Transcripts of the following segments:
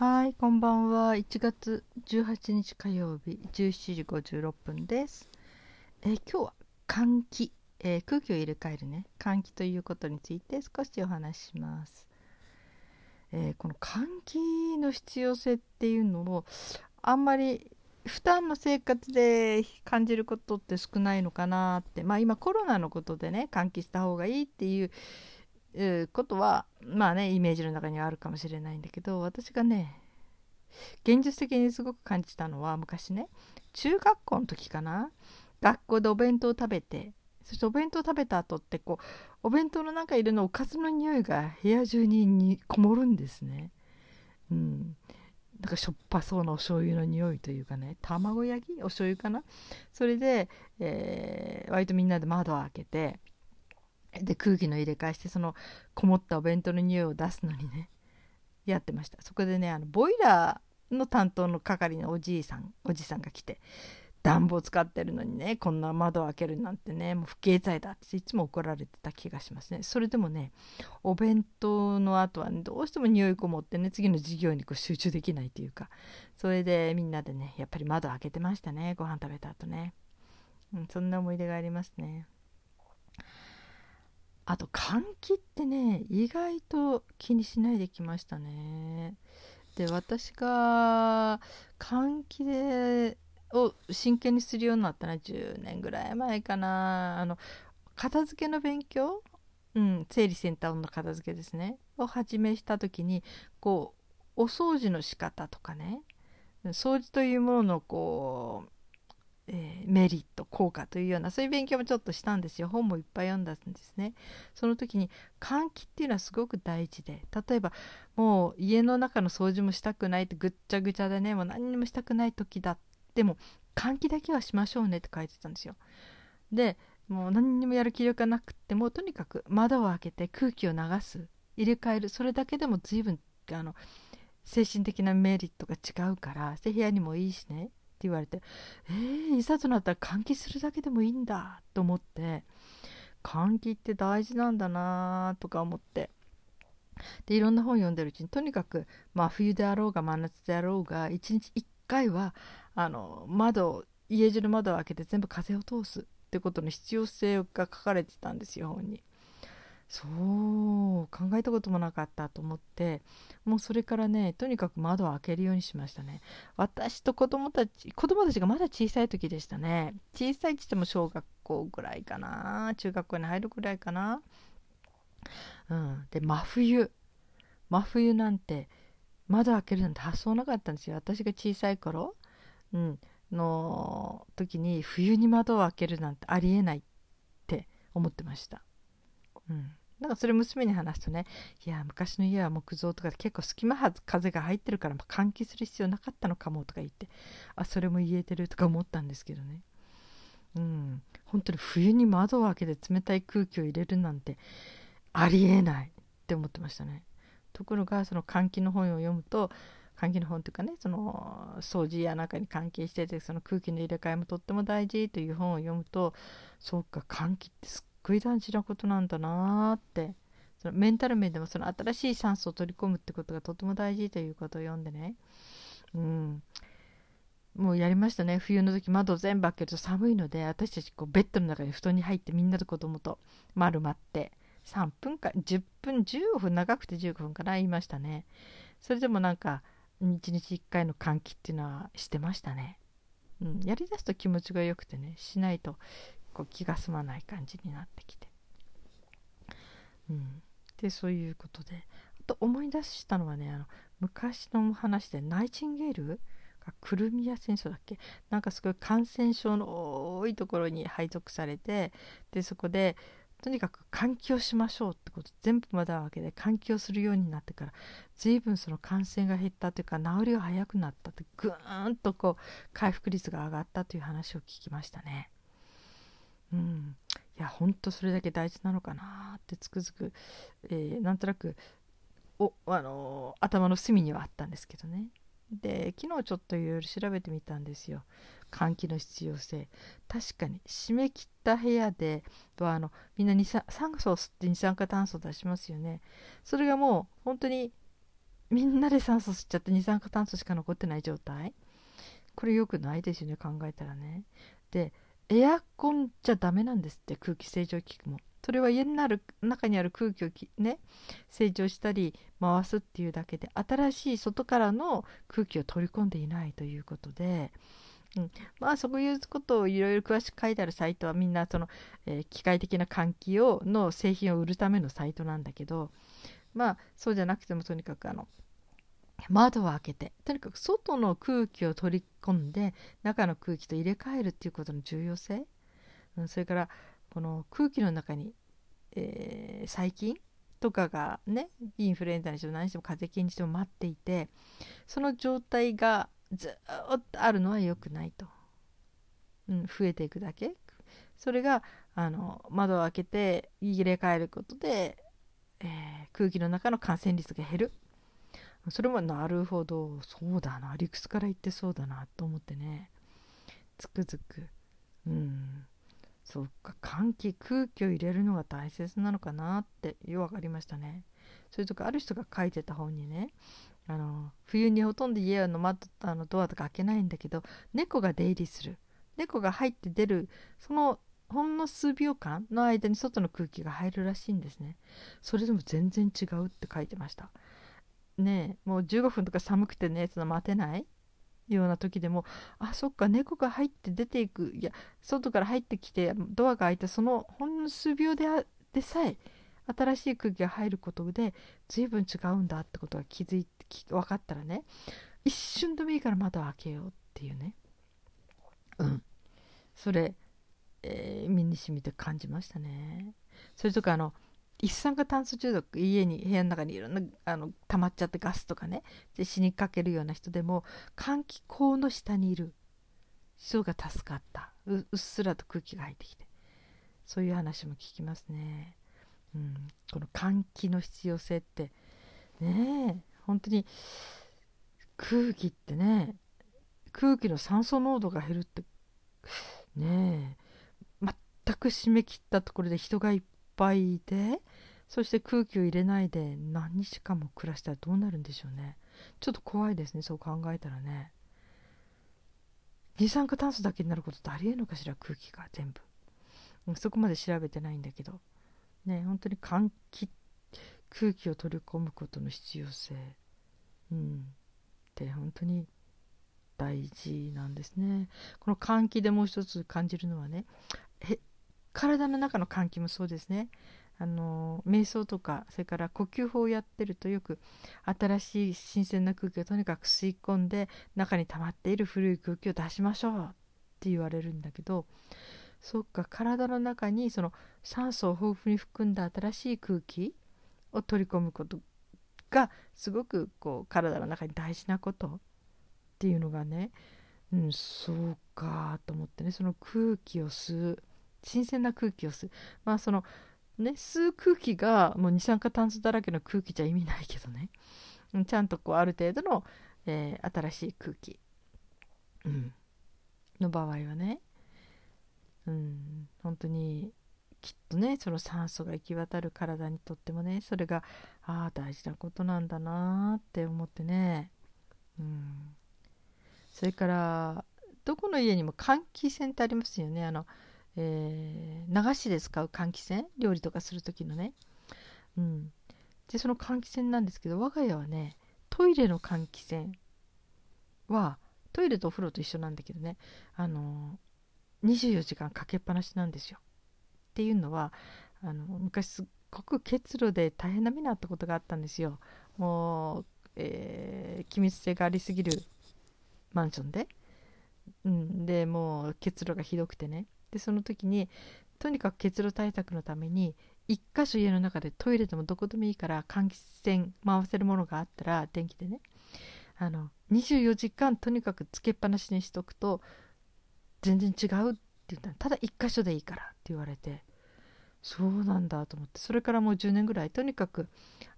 はい、こんばんは。1月18日火曜日17時56分です。えー今日は換気、えー空気を入れ替えるね、換気ということについて少しお話しします。えーこの換気の必要性っていうのをあんまり普段の生活で感じることって少ないのかなって、まあ今コロナのことでね、換気した方がいいっていうえーことはまあねイメージの中にはあるかもしれないんだけど私がね現実的にすごく感じたのは昔ね中学校の時かな学校でお弁当を食べてそしてお弁当を食べた後ってこうお弁当の中いるのおかずの匂いが部屋中ににこもるんですね。うん。だからしょっぱそうなお醤油の匂いというかね卵焼き？お醤油かな？それで、えー割とみんなで窓を開けてで空気の入れ替えしてそのこもったお弁当の匂いを出すのにねやってました。そこでねあのボイラーの担当の係のおじいさんおじさんが来て暖房使ってるのにねこんな窓を開けるなんてねもう不敬罪だっていつも怒られてた気がしますね。それでもねお弁当の後は、ね、どうしても匂いこもってね次の授業にこう集中できないというかそれでみんなでねやっぱり窓開けてましたねご飯食べた後ね、うん、そんな思い出がありますね。あと換気ってね意外と気にしないできましたね。で私が換気でを真剣にするようになったのは10年ぐらい前かな。あの片付けの勉強？うん整理センターの片付けですね。を始めした時にこうお掃除の仕方とかね。掃除というもののこうえーメリット効果というようなそういう勉強もちょっとしたんですよ。本もいっぱい読んだんですね。その時に換気っていうのはすごく大事で例えばもう家の中の掃除もしたくないってぐっちゃぐちゃでねもう何にもしたくない時だっても換気だけはしましょうねって書いてたんですよ。でもう何にもやる気力がなくってもうとにかく窓を開けて空気を流す入れ替えるそれだけでも随分あの精神的なメリットが違うからで部屋にもいいしね。言われてえー、いざとなったら換気するだけでもいいんだと思って換気って大事なんだなとか思ってでいろんな本読んでるうちにとにかく真冬であろうが真夏であろうが1日1回はあの窓家中の窓を開けて全部風を通すってことの必要性が書かれてたんですよ本に。そう考えたこともなかったと思ってもうそれからねとにかく窓を開けるようにしましたね。私と子供たち子供たちがまだ小さい時でしたね。小さいって言っても小学校ぐらいかな。中学校に入るぐらいかな。うん。で真冬。真冬なんて窓開けるなんて発想なかったんですよ。私が小さい頃、うん、の時に冬に窓を開けるなんてありえないって思ってました。うん。だかそれ娘に話すとねいや昔の家は木造とかで結構隙間風が入ってるから換気する必要なかったのかもとか言ってあそれも言えてるとか思ったんですけどね。うん。本当に冬に窓を開けて冷たい空気を入れるなんてありえないって思ってましたね。ところがその換気の本を読むと換気の本というかねその掃除や中に関係しててその空気の入れ替えもとっても大事という本を読むとそうか換気ってすっごい大事なことなんだなって。そのメンタル面でもその新しい酸素を取り込むってことがとても大事ということを読んでね。うん。もうやりましたね。冬の時窓全部開けると寒いので私たちこうベッドの中に布団に入ってみんなで子供と丸まって3分か10分15分長くて15分かな言いましたね。それでもなんか1日1回の換気っていうのはしてましたね、うん、やりだすと気持ちが良くてねしないとこう気が済まない感じになってきて、うん、でそういうことで。あと思い出したのはねあの昔の話でナイチンゲールがクルミア戦争だっけ？なんかすごい感染症の多いところに配属されてでそこでとにかく換気をしましょうってこと全部まだわけで換気をするようになってから随分その感染が減ったというか治りが早くなったってぐーんとこう回復率が上がったという話を聞きましたね。うん、いや本当それだけ大事なのかなってつくづく、えーなんとなくお、あのー頭の隅にはあったんですけどね。で昨日ちょっといろいろ調べてみたんですよ。換気の必要性。確かに締め切った部屋ではあのみんな二酸酸素を吸って二酸化炭素を出しますよね。それがもう本当にみんなで酸素吸っちゃって二酸化炭素しか残ってない状態。これ良くないですよね考えたらね。でエアコンじゃダメなんですって空気清浄機も。それは家になる中にある空気をね清浄したり回すっていうだけで新しい外からの空気を取り込んでいないということで、うん、まあそういうことをいろいろ詳しく書いてあるサイトはみんなその、えー、機械的な換気をの製品を売るためのサイトなんだけど。まあそうじゃなくてもとにかくあの窓を開けてとにかく外の空気を取り込んで中の空気と入れ替えるっていうことの重要性、うん、それからこの空気の中に、えー、細菌とかがねインフルエンザにしても何しても風邪菌にしても待っていてその状態がずっとあるのは良くないと、うん、増えていくだけ。それがあの窓を開けて入れ替えることで、えー、空気の中の感染率が減る。それもなるほど。そうだな。理屈から言ってそうだな。と思ってね。つくづく。うん。そっか。換気空気を入れるのが大切なのかなってよく分かりましたね。それとかある人が書いてた本にね。あの冬にほとんど家の窓あのドアとか開けないんだけど猫が出入りする。猫が入って出るそのほんの数秒間の間に外の空気が入るらしいんですね。それでも全然違うって書いてました。ねもう15分とか寒くてねその待てないような時でもあそっか猫が入って出ていくいや外から入ってきてドアが開いてそのほんの数秒ででさえ新しい空気が入ることで随分違うんだってことが気づいて分かったらね一瞬でもいいから窓を開けようっていうね。うん。それ、えー、身にしみて感じましたね。それとかあの一酸化炭素中毒家に部屋の中にいろんなあの溜まっちゃってガスとかねで死にかけるような人でも換気口の下にいる人が助かった。うっすらと空気が入ってきて。そういう話も聞きますね、うん、この換気の必要性って。ねえ。本当に空気ってね空気の酸素濃度が減るってねえ。全く締め切ったところで人がいっぱいでそして空気を入れないで何日間も暮らしたらどうなるんでしょうね。ちょっと怖いですねそう考えたらね。二酸化炭素だけになることってありえるのかしら空気が全部。そこまで調べてないんだけど。ね本当に換気空気を取り込むことの必要性。うん。って本当に大事なんですね。この換気でもう一つ感じるのはね体の中の換気もそうですね。あの瞑想とかそれから呼吸法をやってるとよく新しい新鮮な空気をとにかく吸い込んで中に溜まっている古い空気を出しましょうって言われるんだけどそっか体の中にその酸素を豊富に含んだ新しい空気を取り込むことがすごくこう体の中に大事なことっていうのがね、うん、そうかと思ってねその空気を吸う新鮮な空気を吸う。まあそのね、吸う空気がもう二酸化炭素だらけの空気じゃ意味ないけどね、ちゃんとこうある程度の、えー、新しい空気、うん、の場合はね、うん、本当にきっとねその酸素が行き渡る体にとってもねそれがああ大事なことなんだなって思ってね、うん、それからどこの家にも換気扇ってありますよね。あのえー、流しで使う換気扇？料理とかする時のね、うん、でその換気扇なんですけど我が家はねトイレの換気扇はトイレとお風呂と一緒なんだけどねあの24時間かけっぱなしなんですよ。っていうのはあの昔すっごく結露で大変な目にあったことがあったんですよ。もう、えー、機密性がありすぎるマンションで。うん、でもう結露がひどくてねでその時にとにかく結露対策のために1箇所家の中でトイレでもどこでもいいから換気扇回せるものがあったら電気でね。あの24時間とにかくつけっぱなしにしとくと全然違うって言ったらただ1箇所でいいからって言われて。そうなんだと思って。それからもう10年ぐらいとにかく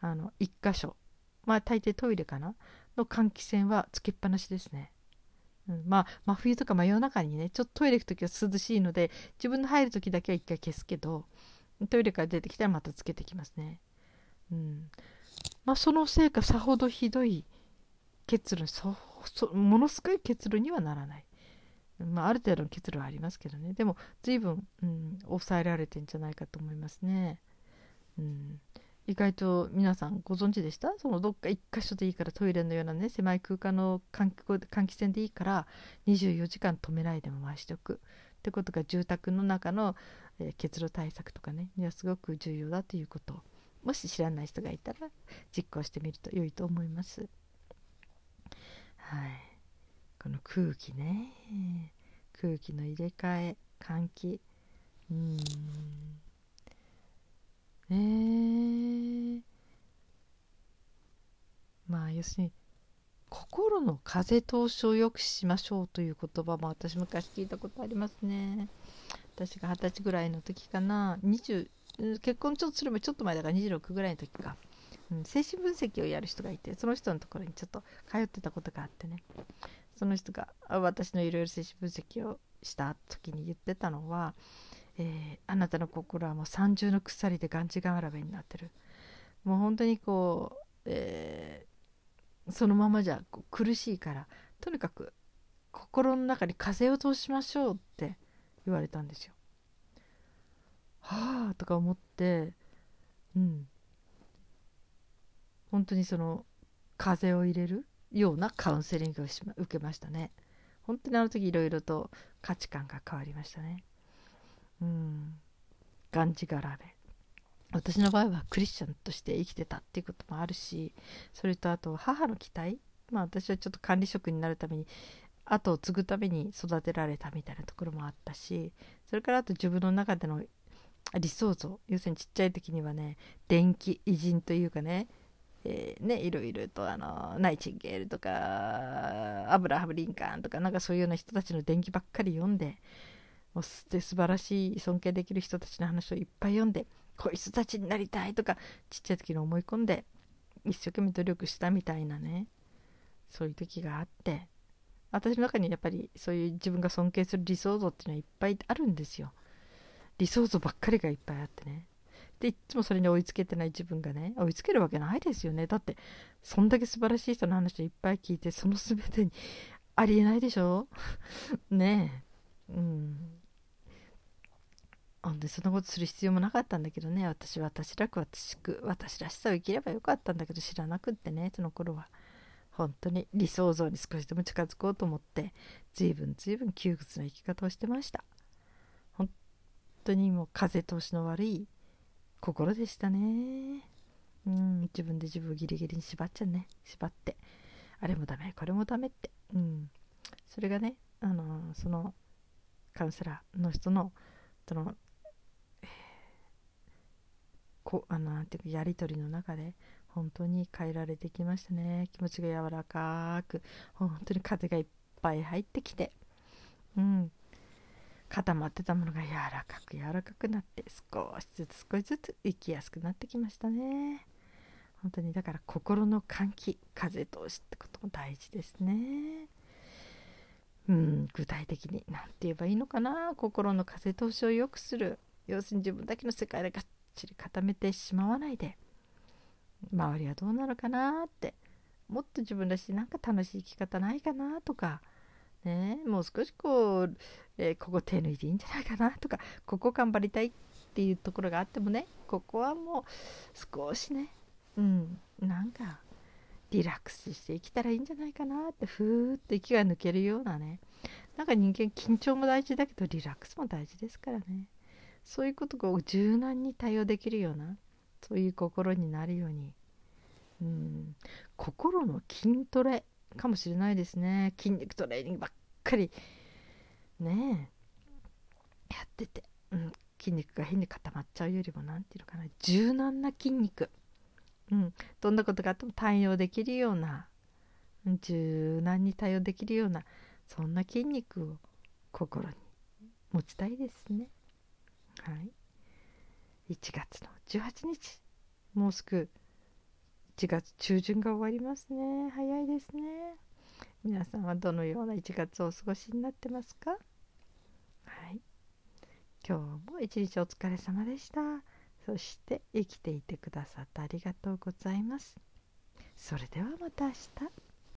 あの1箇所。まあ大抵トイレかな。の換気扇はつけっぱなしですね。うん、まあ真冬とか真夜中にねちょっとトイレ行く時は涼しいので自分の入る時だけは一回消すけどトイレから出てきたらまたつけてきますね。うん、まあ、そのせいかさほどひどい結論そそものすごい結論にはならない、まあ、ある程度の結論はありますけどね。でも随分、うん、抑えられてんじゃないかと思いますね、うん、意外と皆さんご存知でした？そのどっか1箇所でいいからトイレのようなね狭い空間の換気扇でいいから24時間止めないでも回しておく。ってことが住宅の中の、えー、結露対策とかねにはすごく重要だということをもし知らない人がいたら実行してみると良いと思います。はい、この空気ね。空気の入れ替え換気。うん。えー、まあ要するに心の風通しを良くしましょうという言葉も私昔聞いたことありますね。私が二十歳ぐらいの時かな。20結婚ちょっとすればちょっと前だから26ぐらいの時か、うん、精神分析をやる人がいてその人のところにちょっと通ってたことがあってね。その人が私のいろいろ精神分析をした時に言ってたのは、えー、あなたの心はもう三重の鎖でがんじがらめになってる。もう本当にこう、えー、そのままじゃ苦しいからとにかく心の中に風を通しましょうって言われたんですよ。はあとか思ってうん。本当にその風を入れるようなカウンセリングをし、ま、受けましたね。本当にあの時いろいろと価値観が変わりましたね。うん。がんじがらめ私の場合はクリスチャンとして生きてたっていうこともあるしそれとあと母の期待。まあ私はちょっと管理職になるために後を継ぐために育てられたみたいなところもあったしそれからあと自分の中での理想像要するにちっちゃい時にはね電気偉人というかね,、えー、ねいろいろとあのナイチンゲールとかアブラハム・リンカーンとかなんかそういうような人たちの伝記ばっかり読んでもう素晴らしい尊敬できる人たちの話をいっぱい読んでこいう人たちになりたいとかちっちゃい時に思い込んで一生懸命努力したみたいなねそういう時があって私の中にやっぱりそういう自分が尊敬する理想像っていうのはいっぱいあるんですよ。理想像ばっかりがいっぱいあってね。でいつもそれに追いつけてない自分がね追いつけるわけないですよね。だってそんだけ素晴らしい人の話をいっぱい聞いてその全てにありえないでしょ？ねえ。うん。ほんでそんなことする必要もなかったんだけどね。私は私らく私く私らしさを生きればよかったんだけど知らなくってね。その頃は本当に理想像に少しでも近づこうと思って随分随分窮屈な生き方をしてました。本当にもう風通しの悪い心でしたね。うん自分で自分をギリギリに縛っちゃうね。縛って。あれもダメこれもダメって。うん。それがねあのそのカウンセラーの人のその、こあのなんていうかやり取りの中で本当に変えられてきましたね。気持ちが柔らかく本当に風がいっぱい入ってきてうん。固まってたものが柔らかく柔らかくなって少しずつ少しずつ生きやすくなってきましたね。本当にだから心の換気風通しってことも大事ですね。うん。具体的に何て言えばいいのかな。心の風通しを良くする。要するに自分だけの世界でがっちり固めてしまわないで周りはどうなのかなってもっと自分らしいなんか楽しい生き方ないかなとかね、もう少しこう、えー、ここ手抜いていいんじゃないかなとかここ頑張りたいっていうところがあってもねここはもう少しねうんなんかリラックスして生きたらいいんじゃないかなってふーっと息が抜けるようなねなんか人間緊張も大事だけどリラックスも大事ですからね。そういうことを柔軟に対応できるようなそういう心になるように。うん。心の筋トレかもしれないですね。筋肉トレーニングばっかり。ねえ。やってて、うん、筋肉が変に固まっちゃうよりも何て言うのかな。柔軟な筋肉、うん、どんなことがあっても対応できるような。柔軟に対応できるような。そんな筋肉を心に持ちたいですね。はい。1月の18日もうすぐ1月中旬が終わりますね。早いですね。皆さんはどのような1月をお過ごしになってますか？はい。今日も一日お疲れ様でした。そして生きていてくださってありがとうございます。それではまた明日。